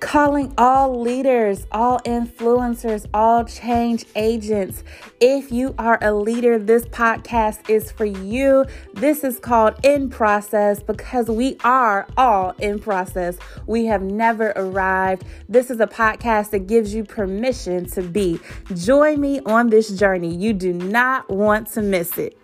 calling all leaders, all influencers, all change agents. If you are a leader, this podcast is for you. This is called In Process because we are all in process. We have never arrived. This is a podcast that gives you permission to be. Join me on this journey. You do not want to miss it.